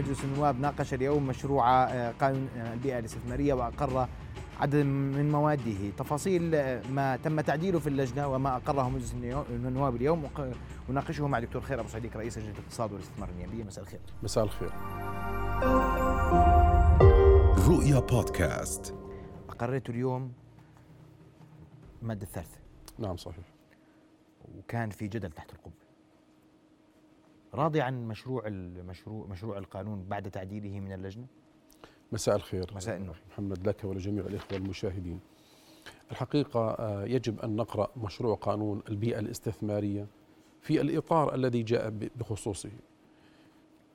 مجلس النواب ناقش اليوم مشروع آه، قانون آه، البيئة الاستثمارية وأقر عدد من مواده. تفاصيل آه، ما تم تعديله في اللجنة وما أقره مجلس النواب اليوم. وناقشه مع دكتور خير أبو صديق رئيس لجنة الاقتصاد والاستثمار النيابية مساء الخير. مساء الخير. رؤيا بودكاست. أقريت اليوم المادة الثالثة نعم صحيح. وكان في جدل تحت القبة. راضي عن مشروع المشروع مشروع القانون بعد تعديله من اللجنة؟ مساء الخير مساء النور محمد لك ولجميع الإخوة المشاهدين. الحقيقة آه، يجب أن نقرأ مشروع قانون البيئة الاستثمارية في الإطار الذي جاء بخصوصه.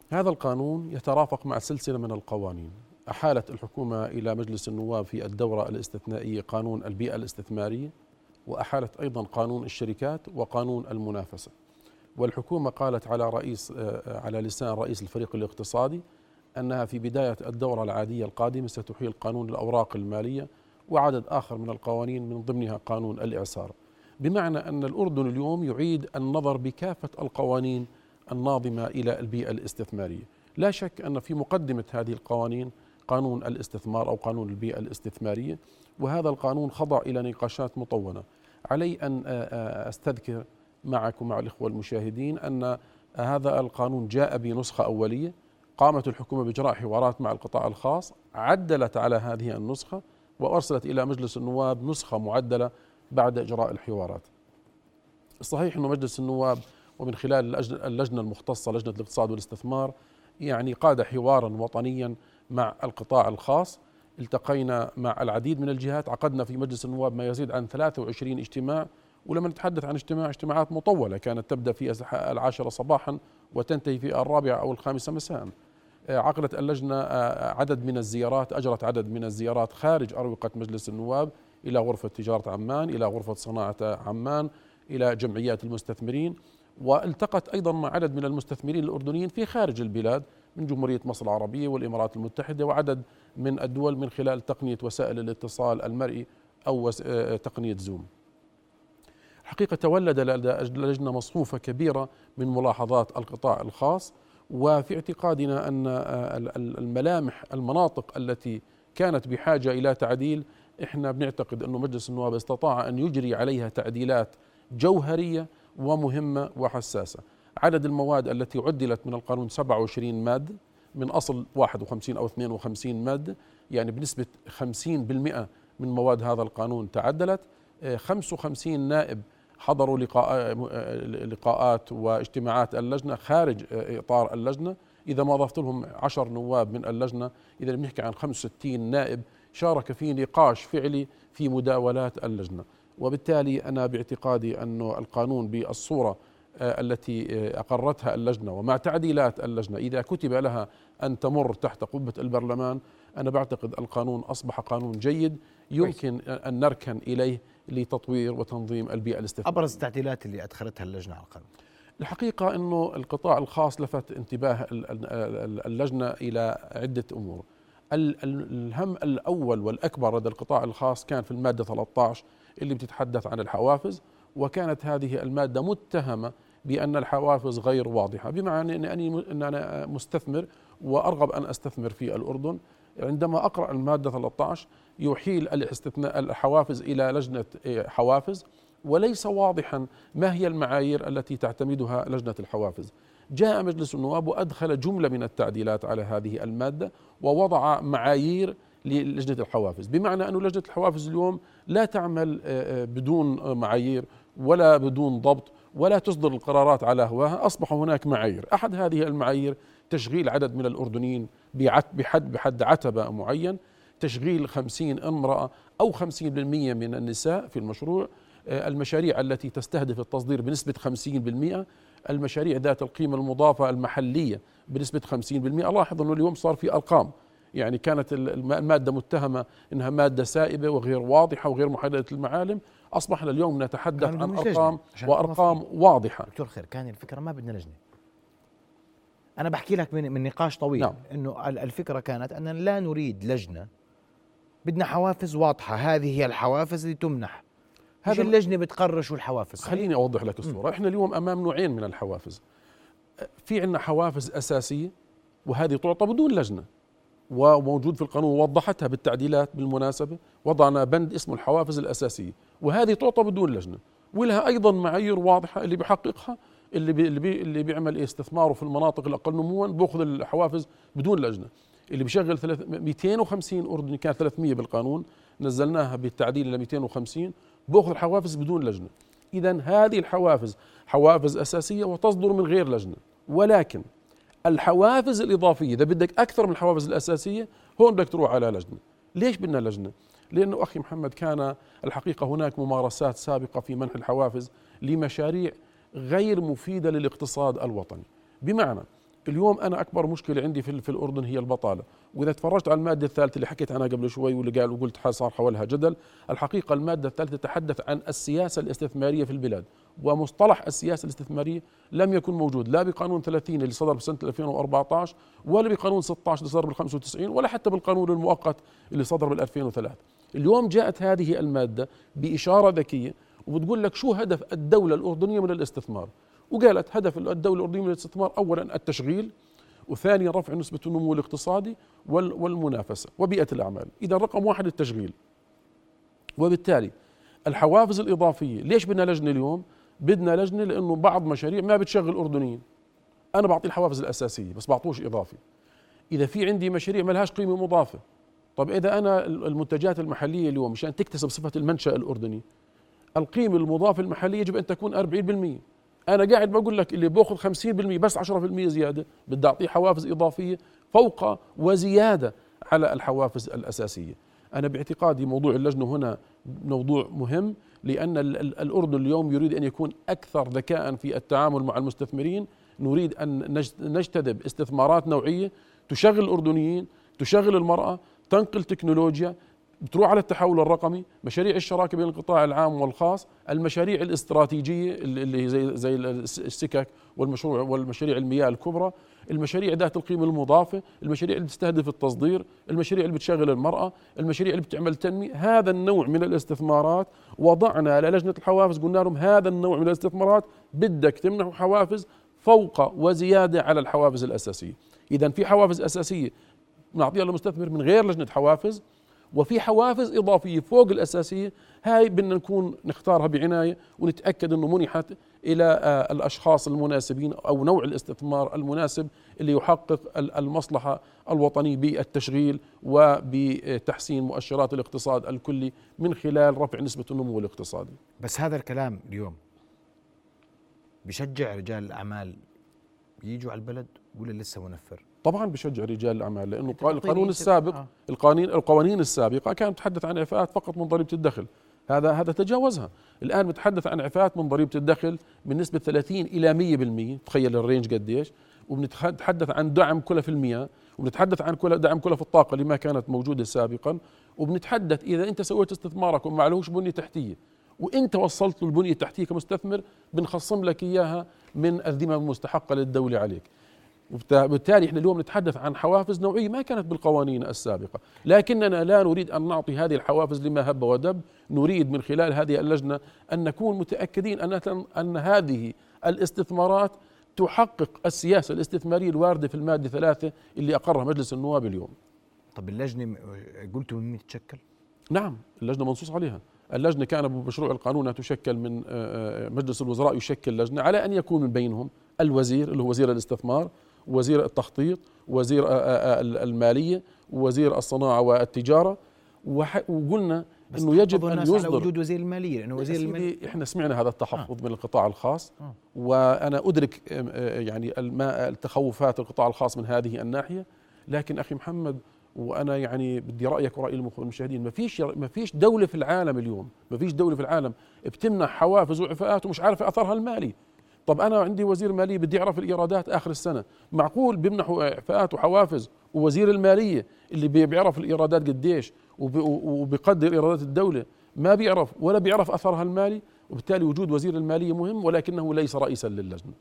هذا القانون يترافق مع سلسلة من القوانين أحالت الحكومة إلى مجلس النواب في الدورة الاستثنائية قانون البيئة الاستثمارية وأحالت أيضا قانون الشركات وقانون المنافسة. والحكومة قالت على رئيس آه، على لسان رئيس الفريق الاقتصادي أنها في بداية الدورة العادية القادمة ستحيل قانون الأوراق المالية وعدد آخر من القوانين من ضمنها قانون الإعصار بمعنى أن الأردن اليوم يعيد النظر بكافة القوانين الناظمة إلى البيئة الاستثمارية. لا شك أن في مقدمة هذه القوانين قانون الاستثمار أو قانون البيئة الاستثمارية وهذا القانون خضع إلى نقاشات مطولة علي أن آه، آه، أستذكر معكم مع الإخوة المشاهدين أن هذا القانون جاء بنسخة أولية قامت الحكومة بإجراء حوارات مع القطاع الخاص عدلت على هذه النسخة وأرسلت إلى مجلس النواب نسخة معدلة بعد إجراء الحوارات. صحيح أنه مجلس النواب ومن خلال اللجنة المختصة لجنة الاقتصاد والاستثمار يعني قاد حوارا وطنيا مع القطاع الخاص التقينا مع العديد من الجهات عقدنا في مجلس النواب ما يزيد عن 23 اجتماع ولما نتحدث عن اجتماع اجتماعات مطولة كانت تبدأ في العاشرة صباحا وتنتهي في الرابعة أو الخامسة مساء. آه، عقدت اللجنة آه، عدد من الزيارات أجرت عدد من الزيارات خارج أروقة مجلس النواب إلى غرفة تجارة عمان إلى غرفة صناعة عمان إلى جمعيات المستثمرين. والتقت أيضا مع عدد من المستثمرين الأردنيين في خارج البلاد من جمهورية مصر العربية والإمارات المتحدة وعدد من الدول من خلال تقنية وسائل الاتصال المرئي أو آه، تقنية زوم. حقيقة تولد لدى اللجنة مصفوفة كبيرة من ملاحظات القطاع الخاص وفي اعتقادنا أن الملامح المناطق التي كانت بحاجة إلى تعديل إحنا بنعتقد أنه مجلس النواب استطاع أن يجري عليها تعديلات جوهرية ومهمة وحساسة. عدد المواد التي عدلت من القانون 27 مادة من أصل 51 أو 52 مادة يعني بنسبة 50% من مواد هذا القانون تعدلت. 55 نائب حضروا لقاء لقاءات واجتماعات اللجنة خارج إطار اللجنة. إذا ما أضفت لهم عشر نواب من اللجنة إذا بنحكي عن 65 نائب شارك في نقاش فعلي في مداولات اللجنة. وبالتالي أنا باعتقادي أن القانون بالصورة آه، التي آه، أقرتها اللجنة ومع تعديلات اللجنة إذا كتب لها أن تمر تحت قبة البرلمان أنا بعتقد القانون أصبح قانون جيد. يمكن أن نركن إليه لتطوير وتنظيم البيئة الاستثمارية. أبرز التعديلات اللي أدخلتها اللجنة على القانون الحقيقة أنه القطاع الخاص لفت انتباه اللجنة إلى عدة أمور. الهم الأول والأكبر لدى القطاع الخاص كان في المادة 13 اللي بتتحدث عن الحوافز وكانت هذه المادة متهمة بأن الحوافز غير واضحة بمعنى أنني أن أنا مستثمر وأرغب أن أستثمر في الأردن. عندما أقرأ المادة 13 يحيل الاستثناء الحوافز إلى لجنة إيه، حوافز وليس واضحا ما هي المعايير التي تعتمدها لجنة الحوافز. جاء مجلس النواب وأدخل جملة من التعديلات على هذه المادة ووضع معايير للجنة الحوافز. بمعنى أن لجنة الحوافز اليوم لا تعمل آه، آه، بدون معايير ولا بدون ضبط ولا تصدر القرارات على هواها. أصبح هناك معايير. أحد هذه المعايير تشغيل عدد من الأردنيين بحد بحد عتبة معين. تشغيل خمسين امرأة أو خمسين بالمية من النساء في المشروع. آه، المشاريع التي تستهدف التصدير بنسبة خمسين بالمئة المشاريع ذات القيمة المضافة المحلية بنسبة خمسين بالمئة لاحظ أنه اليوم صار في أرقام. يعني كانت المادة متهمة أنها مادة سائبة وغير واضحة وغير محددة المعالم أصبحنا اليوم نتحدث عن أرقام وأرقام واضحة. دكتور خير كان الفكرة ما بدنا لجنة. أنا بحكي لك من, من نقاش طويل. نعم. أنه الفكرة كانت أننا لا نريد لجنة بدنا حوافز واضحة. هذه هي الحوافز اللي تمنح. هذا اللجنة بتقرر شو الحوافز خليني أوضح لك الصورة. م. إحنا اليوم أمام نوعين من الحوافز. في عندنا حوافز أساسية وهذه تعطى بدون لجنة. وموجود في القانون ووضحتها بالتعديلات بالمناسبة. وضعنا بند اسمه الحوافز الأساسية. وهذه تعطى بدون لجنة. ولها أيضا معايير واضحة اللي بيحققها اللي بي اللي, بي اللي بيعمل استثماره في المناطق الأقل نموا بياخذ الحوافز بدون لجنة. اللي بيشغل 250 اردني كان 300 بالقانون نزلناها بالتعديل إلى 250 بأخذ الحوافز بدون لجنة. اذا هذه الحوافز حوافز أساسية وتصدر من غير لجنة. ولكن الحوافز الإضافية إذا بدك أكثر من الحوافز الأساسية هون بدك تروح على لجنة. ليش بدنا لجنة؟ لأنه أخي محمد كان الحقيقة هناك ممارسات سابقة في منح الحوافز لمشاريع غير مفيدة للاقتصاد الوطني. بمعنى اليوم أنا أكبر مشكلة عندي في, في الأردن هي البطالة. وإذا تفرجت على المادة الثالثة اللي حكيت عنها قبل شوي واللي قال وقلت صار حولها جدل الحقيقة المادة الثالثة تتحدث عن السياسة الاستثمارية في البلاد. ومصطلح السياسة الاستثمارية لم يكن موجود لا بقانون 30 اللي صدر بسنة 2014 ولا بقانون 16 اللي صدر بال 95 ولا حتى بالقانون المؤقت اللي صدر بال 2003 اليوم جاءت هذه المادة بإشارة ذكية وبتقول لك شو هدف الدولة الأردنية من الاستثمار. وقالت هدف الدولة الأردنية من الاستثمار أولا التشغيل وثانيا رفع نسبة النمو الاقتصادي والمنافسة وبيئة الأعمال. إذا رقم واحد التشغيل. وبالتالي الحوافز الإضافية ليش بدنا لجنة اليوم؟ بدنا لجنة لأنه بعض مشاريع ما بتشغل أردنيين أنا بعطي الحوافز الأساسية بس بعطوش إضافي. إذا في عندي مشاريع ما لهاش قيمة مضافة طب إذا أنا المنتجات المحلية اليوم مشان تكتسب صفة المنشأ الأردني القيمة المضافة المحلية يجب أن تكون 40% أنا قاعد بقول لك اللي باخذ 50% بس 10% زيادة بدي أعطيه حوافز إضافية فوق وزيادة على الحوافز الأساسية. أنا باعتقادي موضوع اللجنة هنا موضوع مهم لأن الأردن اليوم يريد أن يكون أكثر ذكاء في التعامل مع المستثمرين. نريد أن نجتذب استثمارات نوعية تشغل الأردنيين تشغل المرأة تنقل تكنولوجيا بتروح على التحول الرقمي مشاريع الشراكة بين القطاع العام والخاص المشاريع الاستراتيجية اللي زي زي السكك والمشروع والمشاريع المياه الكبرى المشاريع ذات القيمة المضافة المشاريع اللي بتستهدف التصدير المشاريع اللي بتشغل المرأة المشاريع اللي بتعمل تنمية هذا النوع من الاستثمارات وضعنا لجنه الحوافز قلنا لهم هذا النوع من الاستثمارات بدك تمنحوا حوافز فوق وزيادة على الحوافز الأساسية. اذا في حوافز أساسية نعطيها للمستثمر من غير لجنة حوافز وفي حوافز إضافية فوق الأساسية هاي بدنا نكون نختارها بعناية ونتأكد أنه منحت إلى آه، الأشخاص المناسبين أو نوع الاستثمار المناسب اللي يحقق المصلحة الوطنية بالتشغيل وبتحسين مؤشرات الاقتصاد الكلي من خلال رفع نسبة النمو الاقتصادي بس هذا الكلام اليوم بشجع رجال الأعمال يجوا على البلد ولا لسه منفر؟ طبعا بشجع رجال الأعمال لأنه القانون السابق آه. القوانين القوانين السابقة كانت تتحدث عن إعفاءات فقط من ضريبة الدخل. هذا هذا تجاوزها. الآن بتحدث عن إعفاءات من ضريبة الدخل من نسبه 30 إلى 100% تخيل ال range قديش. وبنتحدث عن دعم كلف المياه وبنتحدث عن كل دعم كلف الطاقة اللي ما كانت موجودة سابقا. وبنتحدث إذا أنت سويت استثمارك وما عليهوش بنية تحتية وأنت وصلت له البنيه التحتية كمستثمر بنخصم لك إياها من الذمم المستحقة للدولة عليك. وبالتالي إحنا اليوم نتحدث عن حوافز نوعية ما كانت بالقوانين السابقة، لكننا لا نريد أن نعطي هذه الحوافز لما هب ودب، نريد من خلال هذه اللجنة أن نكون متأكدين أن أن هذه الاستثمارات تحقق السياسة الاستثمارية الواردة في المادة ثلاثة اللي أقرها مجلس النواب اليوم. طب اللجنة قلتوا من مين تتشكل؟ نعم، اللجنة منصوص عليها. اللجنة كان بمشروع القانون تشكل من آه، آه، مجلس الوزراء يشكل لجنة على أن يكون من بينهم الوزير اللي هو وزير الاستثمار وزير التخطيط وزير المالية وزير الصناعة والتجارة وقلنا إنه يجب أن يصدر وجود وزير المالية لأنه وزير الماليه إحنا سمعنا هذا التحفظ آه. من القطاع الخاص آه. وأنا أدرك يعني التخوفات القطاع الخاص من هذه الناحية لكن أخي محمد وأنا يعني بدي رأيك ورأي المشاهدين ما فيش ما فيش دولة في العالم اليوم ما فيش دولة في العالم بتمنح حوافز وعفاءات ومش عارفة أثرها المالي طب أنا عندي وزير ماليه بدي أعرف الإيرادات آخر السنة. معقول بيمنحوا إعفاءات وحوافز ووزير المالية اللي بيعرف الإيرادات قديش وبيقدر إيرادات الدولة؟ ما بيعرف ولا بيعرف أثرها المالي وبالتالي وجود وزير المالية مهم ولكنه ليس رئيسا للجنة.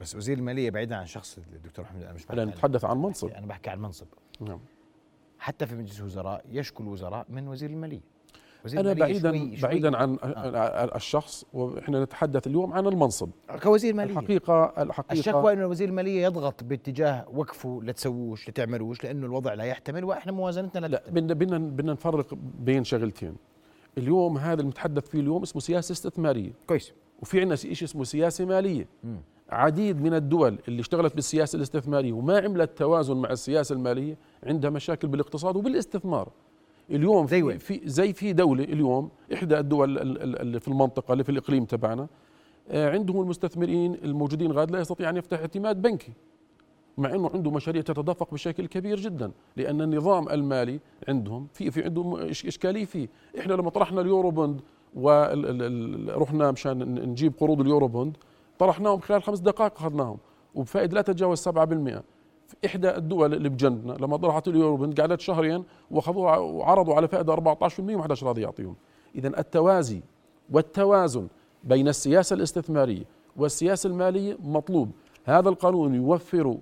بس وزير المالية بعيدا عن شخص الدكتور محمد أنا مش بحكي نتحدث عن منصب. أنا بحكي عن منصب. نعم. حتى في مجلس الوزراء يشكو الوزراء من وزير المالية. أنا بعيدا شوي- شوي- بعيدا عن آه. الشخص وإحنا نتحدث اليوم عن المنصب. كوزير مالية. الحقيقة الحقيقة الشكوى إنه وزير الماليه يضغط باتجاه وقفه لا تسووش لا تعملوش لأنه الوضع لا يحتمل وإحنا موازنتنا لا بدنا بدنا بدنا نفرق بين شغلتين. اليوم هذا المتحدث فيه اليوم اسمه سياسة استثمارية. كويس. وفي عندنا شيء اسمه سياسة مالية. مم. عديد من الدول اللي اشتغلت بالسياسة الاستثمارية وما عملت توازن مع السياسة المالية عندها مشاكل بالاقتصاد وبالاستثمار. اليوم زي في, وين؟ في زي في دولة اليوم إحدى الدول ال- ال- اللي في المنطقة اللي في الإقليم تبعنا آه، عندهم المستثمرين الموجودين غاد لا يستطيع أن يفتح اعتماد بنكي مع إنه عنده مشاريع تتدفق بشكل كبير جدا لأن النظام المالي عندهم في في عندهم إشكالية فيه إحنا لما طرحنا ال Eurobond ورحنا مشان نجيب قروض ال Eurobond طرحناهم خلال خمس دقائق اخذناهم وبفائده لا تتجاوز 7% في إحدى الدول اللي بجنبنا لما طرحت اليورو بوند قعدت شهرين واخذوها وعرضوا على فائدة 14% وما راضي يعطيهم. اذا التوازي والتوازن بين السياسة الاستثمارية والسياسة المالية مطلوب. هذا القانون يوفر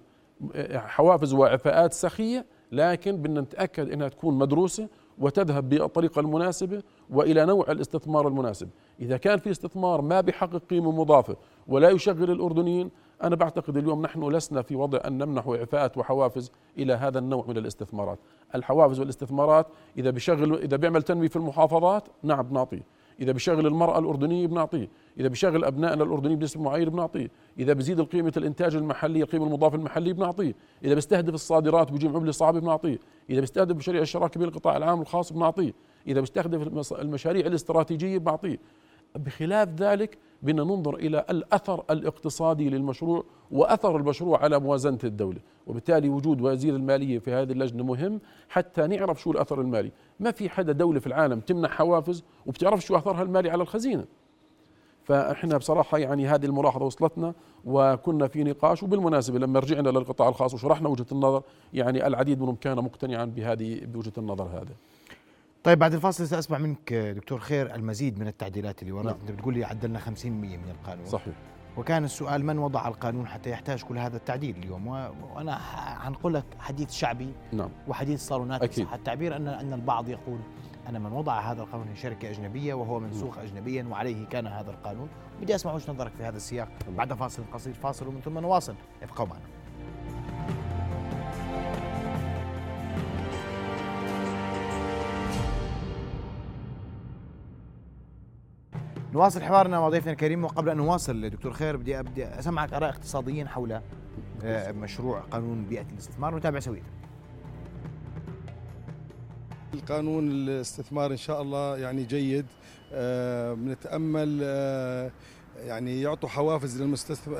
حوافز وعفاءات سخية لكن بدنا نتأكد إنها تكون مدروسة وتذهب بالطريقة المناسبة وإلى نوع الاستثمار المناسب، إذا كان في استثمار ما بيحقق قيمة مضافة ولا يشغل الأردنيين، أنا بعتقد اليوم نحن لسنا في وضع أن نمنح عفاءات وحوافز إلى هذا النوع من الاستثمارات، الحوافز والاستثمارات إذا بيشغل إذا بيعمل تنميه في المحافظات نعم بنعطيه، إذا بيشغل المرأة الأردنية بنعطيه، إذا بيشغل أبنائنا الأردنيين بنسبة معينة بنعطيه، إذا بزيد قيمه الإنتاج المحلي القيمة المضافة المحلية بنعطيه، إذا بيستهدف الصادرات وبيجيب عملة صعبه بنعطيه، إذا بيستهدف مشاريع الشراكة بين القطاع العام والخاص بنعطيه، إذا بيستهدف المشاريع الاستراتيجية بنعطيه. بخلاف ذلك بدنا ننظر إلى الأثر الاقتصادي للمشروع وأثر المشروع على موازنة الدولة، وبالتالي وجود وزير المالية في هذه اللجنة مهم حتى نعرف شو الأثر المالي، ما في حدا دولة في العالم تمنح حوافز وبتعرف شو أثرها المالي على الخزينة. فإحنا بصراحة يعني هذه الملاحظة وصلتنا وكنا في نقاش وبالمناسبة لما رجعنا للقطاع الخاص وشرحنا وجهة النظر يعني العديد منهم كان مقتنعا بهذه بوجهة النظر هذا. طيب بعد الفاصل سأسمع منك دكتور خير المزيد من التعديلات اللي وردت. نعم. أنت بتقول لي عدلنا 50% من القانون. صحيح. وكان السؤال من وضع القانون حتى يحتاج كل هذا التعديل اليوم؟ وأنا حنقول لك حديث شعبي نعم. وحديث صالونات أكيد. صح التعبير ان أن البعض يقول ان من وضع هذا القانون هي شركة أجنبية وهو منسوخ اجنبيا وعليه كان هذا القانون. بدي أسمع وجهة نظرك في هذا السياق. بعد فاصل قصير. فاصل ومن ثم نواصل. ابقوا معنا. نواصل حوارنا مع ضيفنا الكريم وقبل أن نواصل دكتور خير بدي بدي أسمعك آراء اقتصاديين حول آه، مشروع قانون بيئة الاستثمار. ونتابع سويا. القانون الاستثمار إن شاء الله يعني جيد. آه، بنتأمل آه، يعني يعطوا حوافز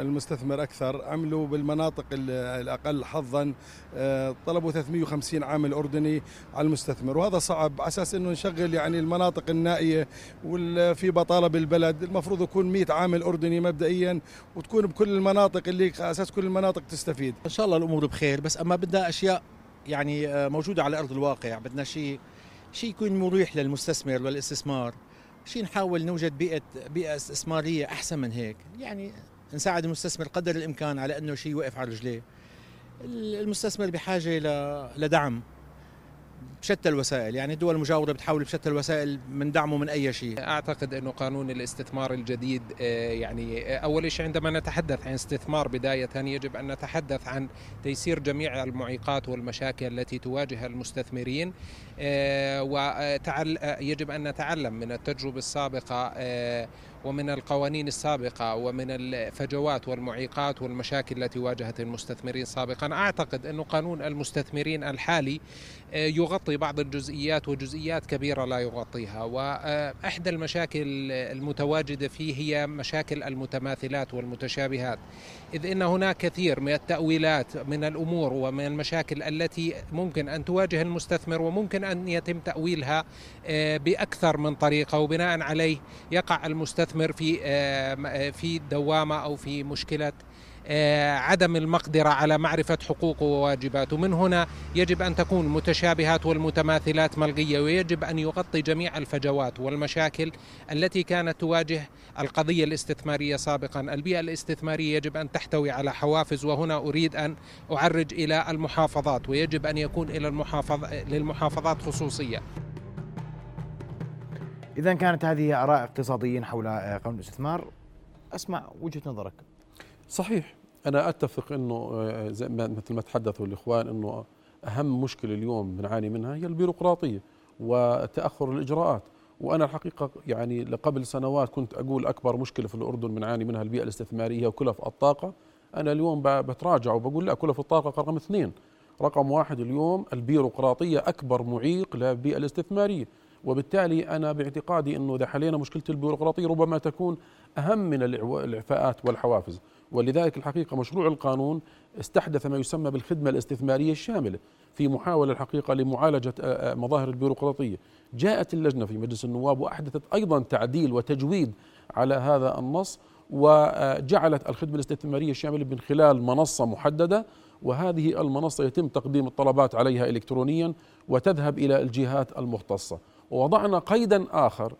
للمستثمر أكثر. عملوا بالمناطق ال- الأقل حظا. آه، طلبوا 350 عامل أردني على المستثمر وهذا صعب على أساس إنه نشغل يعني المناطق النائية وفي بطالة بالبلد. المفروض يكون 100 عامل أردني مبدئيا وتكون بكل المناطق اللي على أساس كل المناطق تستفيد. إن شاء الله الأمور بخير بس أما بدنا أشياء يعني آه، موجودة على أرض الواقع بدنا شيء شيء يكون مريح للمستثمر والإستثمار. شيء نحاول نوجد بيئه بيئة استثمارية أحسن من هيك. يعني نساعد المستثمر قدر الإمكان على أنه شيء يوقف على رجليه. المستثمر بحاجة ل- لدعم. بشتى الوسائل يعني الدول المجاوره بتحاول بشتى الوسائل من دعمه من أي شيء. أعتقد إنه قانون الاستثمار الجديد آه، يعني آه، أول شيء عندما نتحدث عن استثمار بداية يجب أن نتحدث عن تيسير جميع المعيقات والمشاكل التي تواجه المستثمرين ويجب أن نتعلم من التجربة السابقة آه، ومن القوانين السابقة ومن الفجوات والمعيقات والمشاكل التي واجهت المستثمرين سابقا. أعتقد انه قانون المستثمرين الحالي آه، يغطي بعض الجزئيات وجزئيات كبيرة لا يغطيها. وأحدى المشاكل المتواجدة فيه هي مشاكل المتماثلات والمتشابهات. إذ إن هناك كثير من التأويلات من الأمور ومن المشاكل التي ممكن أن تواجه المستثمر وممكن أن يتم تأويلها آه، بأكثر من طريقة وبناء عليه يقع المستثمر في آه، آه، في دوامة أو في مشكلة آه، عدم المقدرة على معرفة حقوقه وواجباته. من هنا يجب أن تكون المتشابهات والمتماثلات ملغية ويجب أن يغطي جميع الفجوات والمشاكل التي كانت تواجه القضية الاستثمارية سابقا، البيئة الاستثمارية يجب أن تحتوي على حوافز وهنا أريد أن أعرج إلى المحافظات ويجب أن يكون إلى المحافظ للمحافظات خصوصية. اذا كانت هذه آراء اقتصاديين حول آه، قانون الاستثمار. أسمع وجهة نظرك. صحيح. أنا أتفق إنه آه، زي ما مثل ما تحدثوا الإخوان إنه أهم مشكلة اليوم بنعاني منها هي البيروقراطية وتأخر الإجراءات. وأنا الحقيقة يعني قبل سنوات كنت أقول أكبر مشكلة في الأردن بنعاني منها البيئة الاستثمارية وكلف الطاقة. أنا اليوم بتراجع وبقول لا كلف الطاقة رقم اثنين. رقم واحد اليوم البيروقراطية أكبر معيق للبيئة الاستثمارية. وبالتالي أنا باعتقادي إنه إذا حلينا مشكلة البيروقراطية ربما تكون أهم من الإعفاءات والحوافز. ولذلك الحقيقة مشروع القانون استحدث ما يسمى بالخدمة الاستثمارية الشامله في محاولة الحقيقة لمعالجة آه، آه، مظاهر البيروقراطية. جاءت اللجنة في مجلس النواب وأحدثت أيضا تعديل وتجويد على هذا النص وجعلت الخدمة الاستثمارية الشامله من خلال منصة محددة وهذه المنصة يتم تقديم الطلبات عليها الكترونيا وتذهب إلى الجهات المختصة. ووضعنا قيدا آخر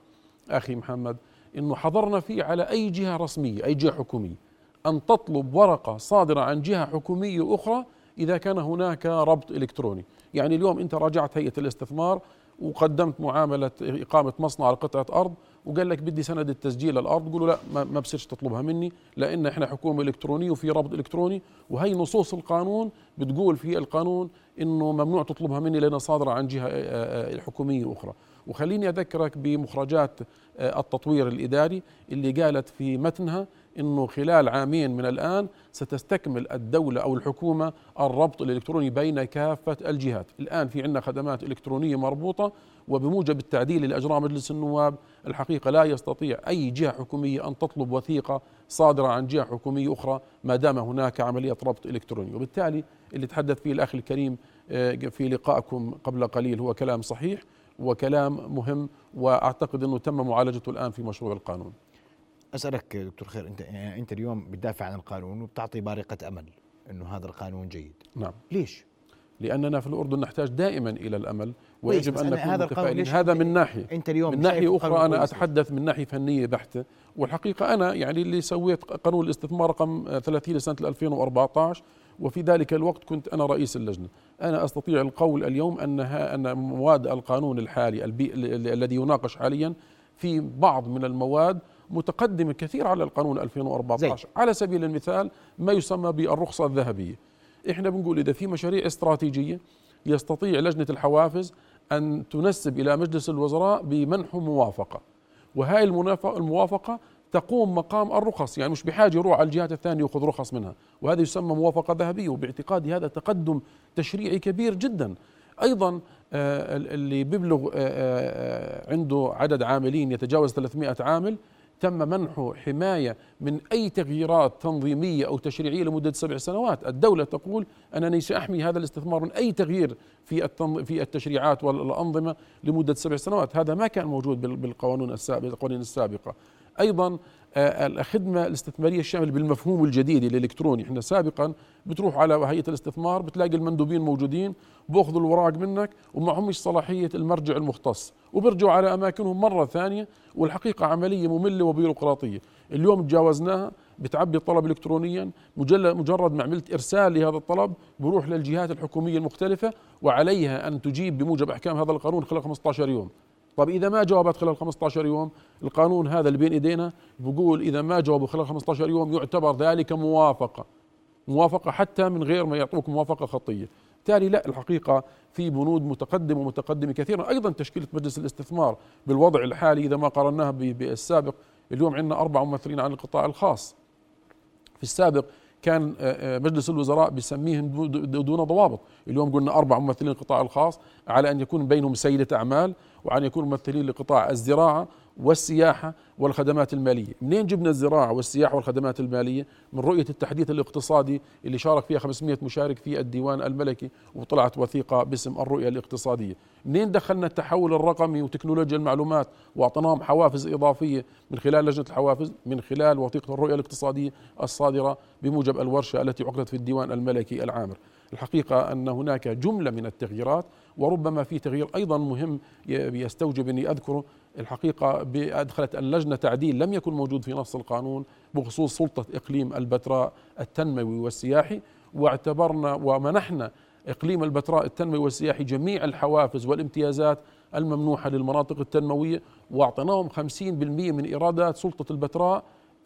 أخي محمد إنه حضرنا فيه على أي جهة رسمية أي جهة حكومية. أن تطلب ورقة صادرة عن جهة حكومية أخرى إذا كان هناك ربط إلكتروني. يعني اليوم أنت راجعت هيئة الاستثمار وقدمت معاملة إقامة مصنع على قطعه أرض وقال لك بدي سند التسجيل الأرض قولوا لا ما ما بصيرش تطلبها مني لأن إحنا حكومة إلكترونية وفي ربط إلكتروني. وهي نصوص القانون بتقول في القانون إنه ممنوع تطلبها مني لأنها صادرة عن جهة آه، آه، حكوميه أخرى. وخليني أذكرك بمخرجات آه، التطوير الإداري اللي قالت في متنها إنه خلال عامين من الآن ستستكمل الدولة أو الحكومة الربط الإلكتروني بين كافة الجهات، الآن في عندنا خدمات إلكترونية مربوطة وبموجب التعديل اللي اجراه مجلس النواب الحقيقة لا يستطيع أي جهة حكومية أن تطلب وثيقة صادرة عن جهة حكومية أخرى ما دام هناك عملية ربط إلكتروني، وبالتالي اللي تحدث فيه الأخ الكريم آه، في لقائكم قبل قليل هو كلام صحيح وكلام مهم وأعتقد إنه تم معالجته الآن في مشروع القانون. أسألك دكتور خير انت يعني أنت اليوم بتدافع عن القانون وبتعطي بارقة أمل إنه هذا القانون جيد. نعم. ليش؟ لأننا في الأردن نحتاج دائما إلى الأمل ويجب أن نكون هذا متفائلين. هذا من ناحية. أنت اليوم من ناحية أخرى أنا. أتحدث من ناحية فنية بحتة والحقيقة أنا يعني اللي سويت قانون الاستثمار رقم 30 لسنه 2014 وفي ذلك الوقت كنت أنا رئيس اللجنة. أنا أستطيع القول اليوم انها أن مواد القانون الحالي الذي يناقش حاليا في بعض من المواد متقدمه كثير على القانون 2014 زي. على سبيل المثال ما يسمى بالرخصة الذهبية. إحنا بنقول إذا في مشاريع استراتيجية يستطيع لجنة الحوافز أن تنسب إلى مجلس الوزراء بمنح موافقة. وهاي الموافقة تقوم مقام الرخص يعني مش بحاجة يروح على الجهات الثانية ياخذ رخص منها. وهذا يسمى موافقة ذهبية وباعتقادي هذا تقدم تشريعي كبير جدا. أيضا آه، اللي بيبلغ آه، آه، عنده عدد عاملين يتجاوز 300 عامل تم منحه حماية من أي تغييرات تنظيمية أو تشريعية لمدة سبع سنوات، الدولة تقول أنني سأحمي هذا الاستثمار من أي تغيير في التنظ- في التشريعات والأنظمة لمدة سبع سنوات، هذا ما كان موجود بال- بالقوانين. أيضا آه، الخدمة الاستثمارية الشاملة بالمفهوم الجديد الإلكتروني، إحنا سابقا بتروح على هيئه الاستثمار بتلاقي المندوبين موجودين بياخذوا الوراق منك ومعهمش صلاحية المرجع المختص. وبيرجعوا على أماكنهم مرة ثانية والحقيقة عملية مملة وبيروقراطية. اليوم تجاوزناها بتعبي الطلب الكترونيا. مجرد ما عملت إرسال لهذا الطلب بروح للجهات الحكومية المختلفة وعليها أن تجيب بموجب أحكام هذا القانون خلال 15 يوم. طب إذا ما جاوبت خلال 15 يوم القانون هذا اللي بين إيدينا بقول إذا ما جاوبوا خلال 15 يوم يعتبر ذلك موافقة. موافقة حتى من غير ما يعطوك موافقة خطية. بالتالي لا الحقيقة في بنود متقدمة ومتقدمة كثيرا أيضا تشكيلة مجلس الاستثمار بالوضع الحالي إذا ما قارناها بالسابق. اليوم عندنا أربع ممثلين عن القطاع الخاص. في السابق كان آه، آه، مجلس الوزراء بيسميهم دو- دو- دون ضوابط. اليوم قلنا أربع ممثلين للقطاع الخاص على أن يكون بينهم سيدة أعمال وأن يكون ممثلين لقطاع الزراعة والسياحة والخدمات المالية. منين جبنا الزراعة والسياحة والخدمات المالية؟ من رؤية التحديث الاقتصادي اللي شارك فيها 500 مشارك في الديوان الملكي وطلعت وثيقة باسم الرؤية الاقتصادية. منين دخلنا التحول الرقمي وتكنولوجيا المعلومات واعطيناهم حوافز إضافية من خلال لجنة الحوافز من خلال وثيقة الرؤية الاقتصادية الصادرة بموجب الورشة التي عقدت في الديوان الملكي العامر. الحقيقة أن هناك جملة من التغييرات وربما في تغيير أيضا مهم يستوجب أني أذكره الحقيقة أدخلت اللجنة تعديل لم يكن موجود في نص القانون بخصوص سلطة إقليم البتراء التنموي والسياحي واعتبرنا ومنحنا إقليم البتراء التنموي والسياحي جميع الحوافز والامتيازات الممنوحة للمناطق التنموية وأعطيناهم 50% من إيرادات سلطة البتراء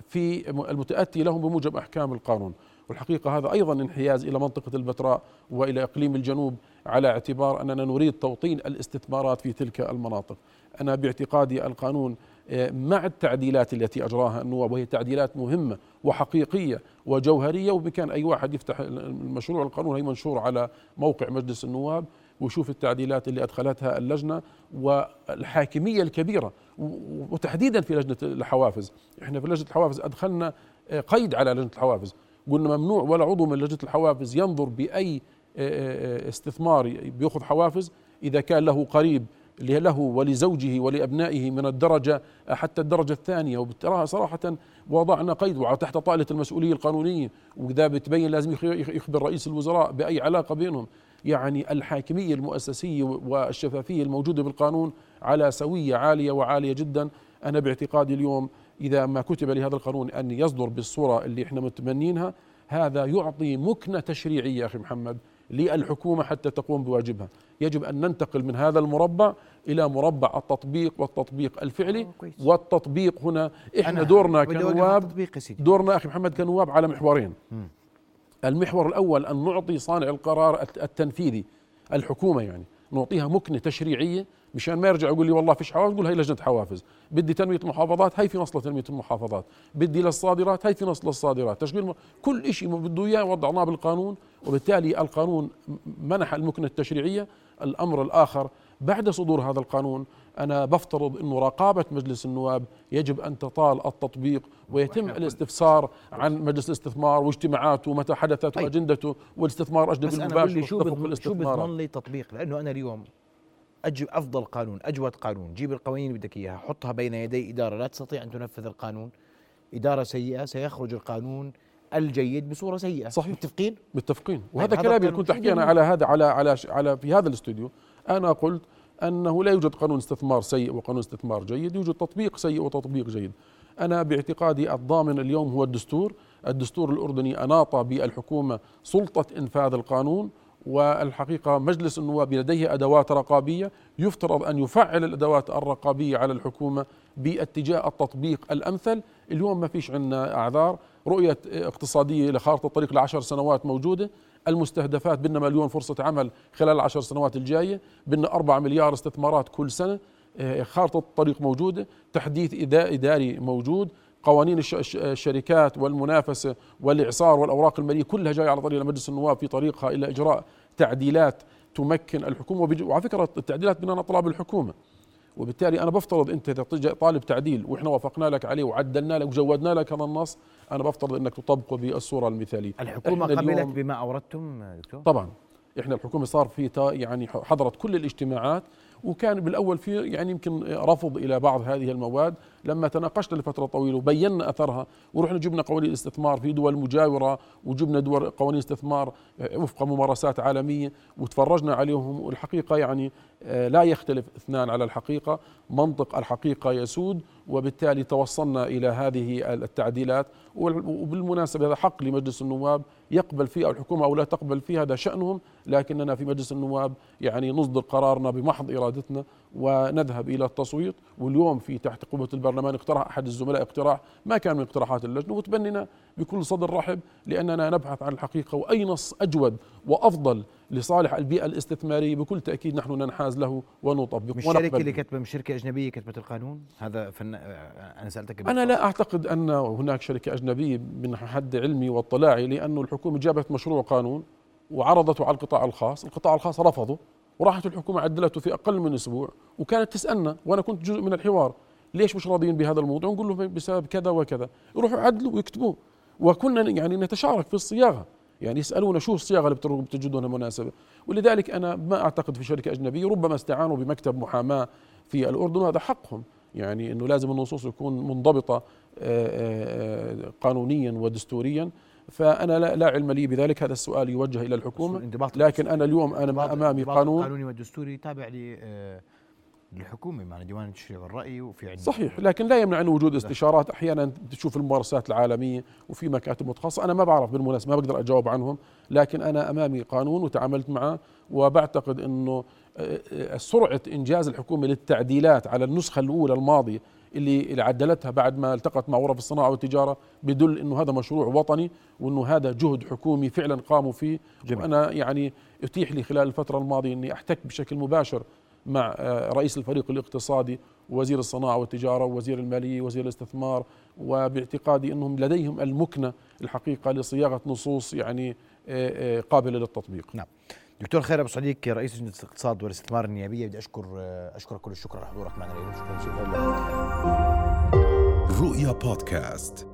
في المتأتي لهم بموجب أحكام القانون. والحقيقة هذا أيضا انحياز إلى منطقة البتراء وإلى إقليم الجنوب على اعتبار أننا نريد توطين الاستثمارات في تلك المناطق. أنا باعتقادي القانون آه، مع التعديلات التي أجراها النواب وهي تعديلات مهمة وحقيقية وجوهرية وبكان أي واحد يفتح المشروع القانون هي منشور على موقع مجلس النواب ويشوف التعديلات اللي أدخلتها اللجنة والحاكمية الكبيرة وتحديدا في لجنة الحوافز. إحنا في لجنة الحوافز أدخلنا آه، قيد على لجنة الحوافز. قلنا ممنوع ولا عضو من لجنة الحوافز ينظر بأي آه، استثمار بيأخذ حوافز إذا كان له قريب له ولزوجه ولأبنائه من الدرجة حتى الدرجة الثانية. وبالتراها صراحة وضعنا قيد تحت طائلة المسؤولية القانونية وإذا بتبين لازم يخبر رئيس الوزراء بأي علاقة بينهم. يعني الحاكمية المؤسسية والشفافية الموجودة بالقانون على سوية عالية وعالية جدا. أنا باعتقادي اليوم إذا ما كتب لهذا القانون أن يصدر بالصورة اللي إحنا متمنينها هذا يعطي مكنة تشريعية أخي محمد للحكومة حتى تقوم بواجبها. يجب أن ننتقل من هذا المربع إلى مربع التطبيق والتطبيق الفعلي والتطبيق هنا. إحنا دورنا كنواب دورنا أخي محمد كنواب على محورين. المحور الأول أن نعطي صانع القرار التنفيذي الحكومة يعني نعطيها مكنة تشريعية مشان ما يرجع يقول لي والله فيش حوافز يقول هي لجنة حوافز. بدي تنمية المحافظات هي في نص لتنميه المحافظات. بدي للصادرات هي في نص للصادرات. تشغيل م... كل شيء بده إياه وضعناه بالقانون وبالتالي القانون منح المكنة التشريعية. الأمر الآخر بعد صدور هذا القانون أنا بفترض إنه رقابة مجلس النواب يجب أن تطال التطبيق ويتم الاستفسار عن مجلس الاستثمار واجتماعاته ومتى حدثت طيب. وأجندته والاستثمار أجنبي المباشر. شو شو بضمن لي تطبيق؟ لأنه أنا اليوم أجب أفضل قانون أجود قانون. جيب القوانين اللي بدك إياها حطها بين يدي إدارة. لا تستطيع أن تنفذ القانون. إدارة سيئة سيخرج القانون الجيد بصورة سيئة. صحيح. متفقين؟ متفقين. طيب، وهذا كلامي كنت أحكي أنا على هذا على على على في هذا الاستوديو. أنا قلت أنه لا يوجد قانون استثمار سيء وقانون استثمار جيد يوجد تطبيق سيء وتطبيق جيد. أنا باعتقادي الضامن اليوم هو الدستور. الدستور الأردني أناط بالحكومة سلطة إنفاذ القانون. والحقيقة مجلس النواب لديه أدوات رقابية يفترض أن يفعل الأدوات الرقابية على الحكومة باتجاه التطبيق الأمثل. اليوم ما فيش عندنا أعذار. رؤية اقتصادية لخارطة الطريق لعشر سنوات موجودة. المستهدفات بدنا مليون فرصة عمل خلال العشر سنوات الجاية. بدنا أربعة مليار استثمارات كل سنة. آه، خارطة الطريق موجودة. تحديث إداري موجود. قوانين الشركات والمنافسة والإعصار والأوراق المالية كلها جاية على طريق مجلس النواب في طريقها إلى إجراء تعديلات تمكن الحكومة. وعلى فكرة التعديلات بناء طلب الحكومة. وبالتالي أنا بفترض أنت إذا طالب تعديل وإحنا وافقنا لك عليه وعدلنا لك وجودنا لك هذا النص أنا بفترض أنك تطبقه بالصورة المثالية. الحكومة قبلت بما أوردتم دكتور؟ طبعا. إحنا الحكومة صار في يعني حضرت كل الاجتماعات وكان بالأول في يعني يمكن رفض إلى بعض هذه المواد. لما تناقشنا لفترة طويلة وبينا أثرها ورحنا جبنا قوانين الاستثمار في دول مجاورة وجبنا دول قوانين استثمار وفق ممارسات عالمية وتفرجنا عليهم والحقيقة يعني آه، لا يختلف اثنان على الحقيقة. منطق الحقيقة يسود وبالتالي توصلنا إلى هذه التعديلات. وبالمناسبة هذا حق لمجلس النواب يقبل فيه الحكومة أو لا تقبل فيه هذا شأنهم. لكننا في مجلس النواب يعني نصدر قرارنا بمحض إرادتنا ونذهب إلى التصويت. واليوم في تحت قوة البرلمان اقترح أحد الزملاء اقتراح ما كان من اقتراحات اللجنة وتبنينا بكل صدر رحب لأننا نبحث عن الحقيقة واي نص أجود وأفضل لصالح البيئة الاستثمارية بكل تأكيد نحن ننحاز له ونطبق مش الشركة اللي كتبه مش شركة أجنبية كتبت القانون؟ هذا فن أنا سألتك أنا لا أعتقد أن هناك شركة أجنبية من حد علمي واطلاعي لأنه الحكومة جابت مشروع قانون وعرضته على القطاع الخاص. القطاع الخاص رفضه وراحت الحكومة عدلته في أقل من أسبوع وكانت تسألنا وأنا كنت جزء من الحوار ليش مش راضيين بهذا الموضوع؟ نقول لهم بسبب كذا وكذا. يروحوا يعدلوا ويكتبوه. وكنا يعني نتشارك في الصياغة. يعني يسألونا شو الصياغة اللي بتجدونها مناسبة. ولذلك أنا ما أعتقد في شركة أجنبية ربما استعانوا بمكتب محاماة في الأردن وهذا حقهم. يعني إنه لازم النصوص تكون منضبطة آه، آه، آه، قانونيا ودستوريا. فأنا لا, لا علم لي بذلك هذا السؤال يوجه إلى الحكومة. لكن أنا اليوم أنا أمامي قانون. القانوني والدستوري تابع ل للحكومه مع ديوان التشريع والرأي وفي عندنا صحيح لكن لا يمنع ان وجود استشارات. أحيانا تشوف الممارسات العالمية وفي مكاتب متخصصة. أنا ما بعرف بالمناسبة ما بقدر أجاوب عنهم لكن أنا أمامي قانون وتعاملت معه وبعتقد إنه سرعة إنجاز الحكومة للتعديلات على النسخة الأولى الماضية اللي اللي عدلتها بعد ما التقت مع غرف الصناعة والتجارة بدل إنه هذا مشروع وطني وإنه هذا جهد حكومي فعلا قاموا فيه. جميل. وأنا يعني أتيح لي خلال الفترة الماضية إني أحتك بشكل مباشر مع آه، رئيس الفريق الاقتصادي ووزير الصناعة والتجارة ووزير المالية ووزير الاستثمار وباعتقادي إنهم لديهم المكنة الحقيقة لصياغة نصوص يعني آه، آه، قابلة للتطبيق. نعم. دكتور خير أبو صديق رئيس لجنة الاقتصاد والاستثمار النيابية بدي أشكر أشكرك كل الشكر على حضورك معنا اليوم شكرا جزيلا رؤيا بودكاست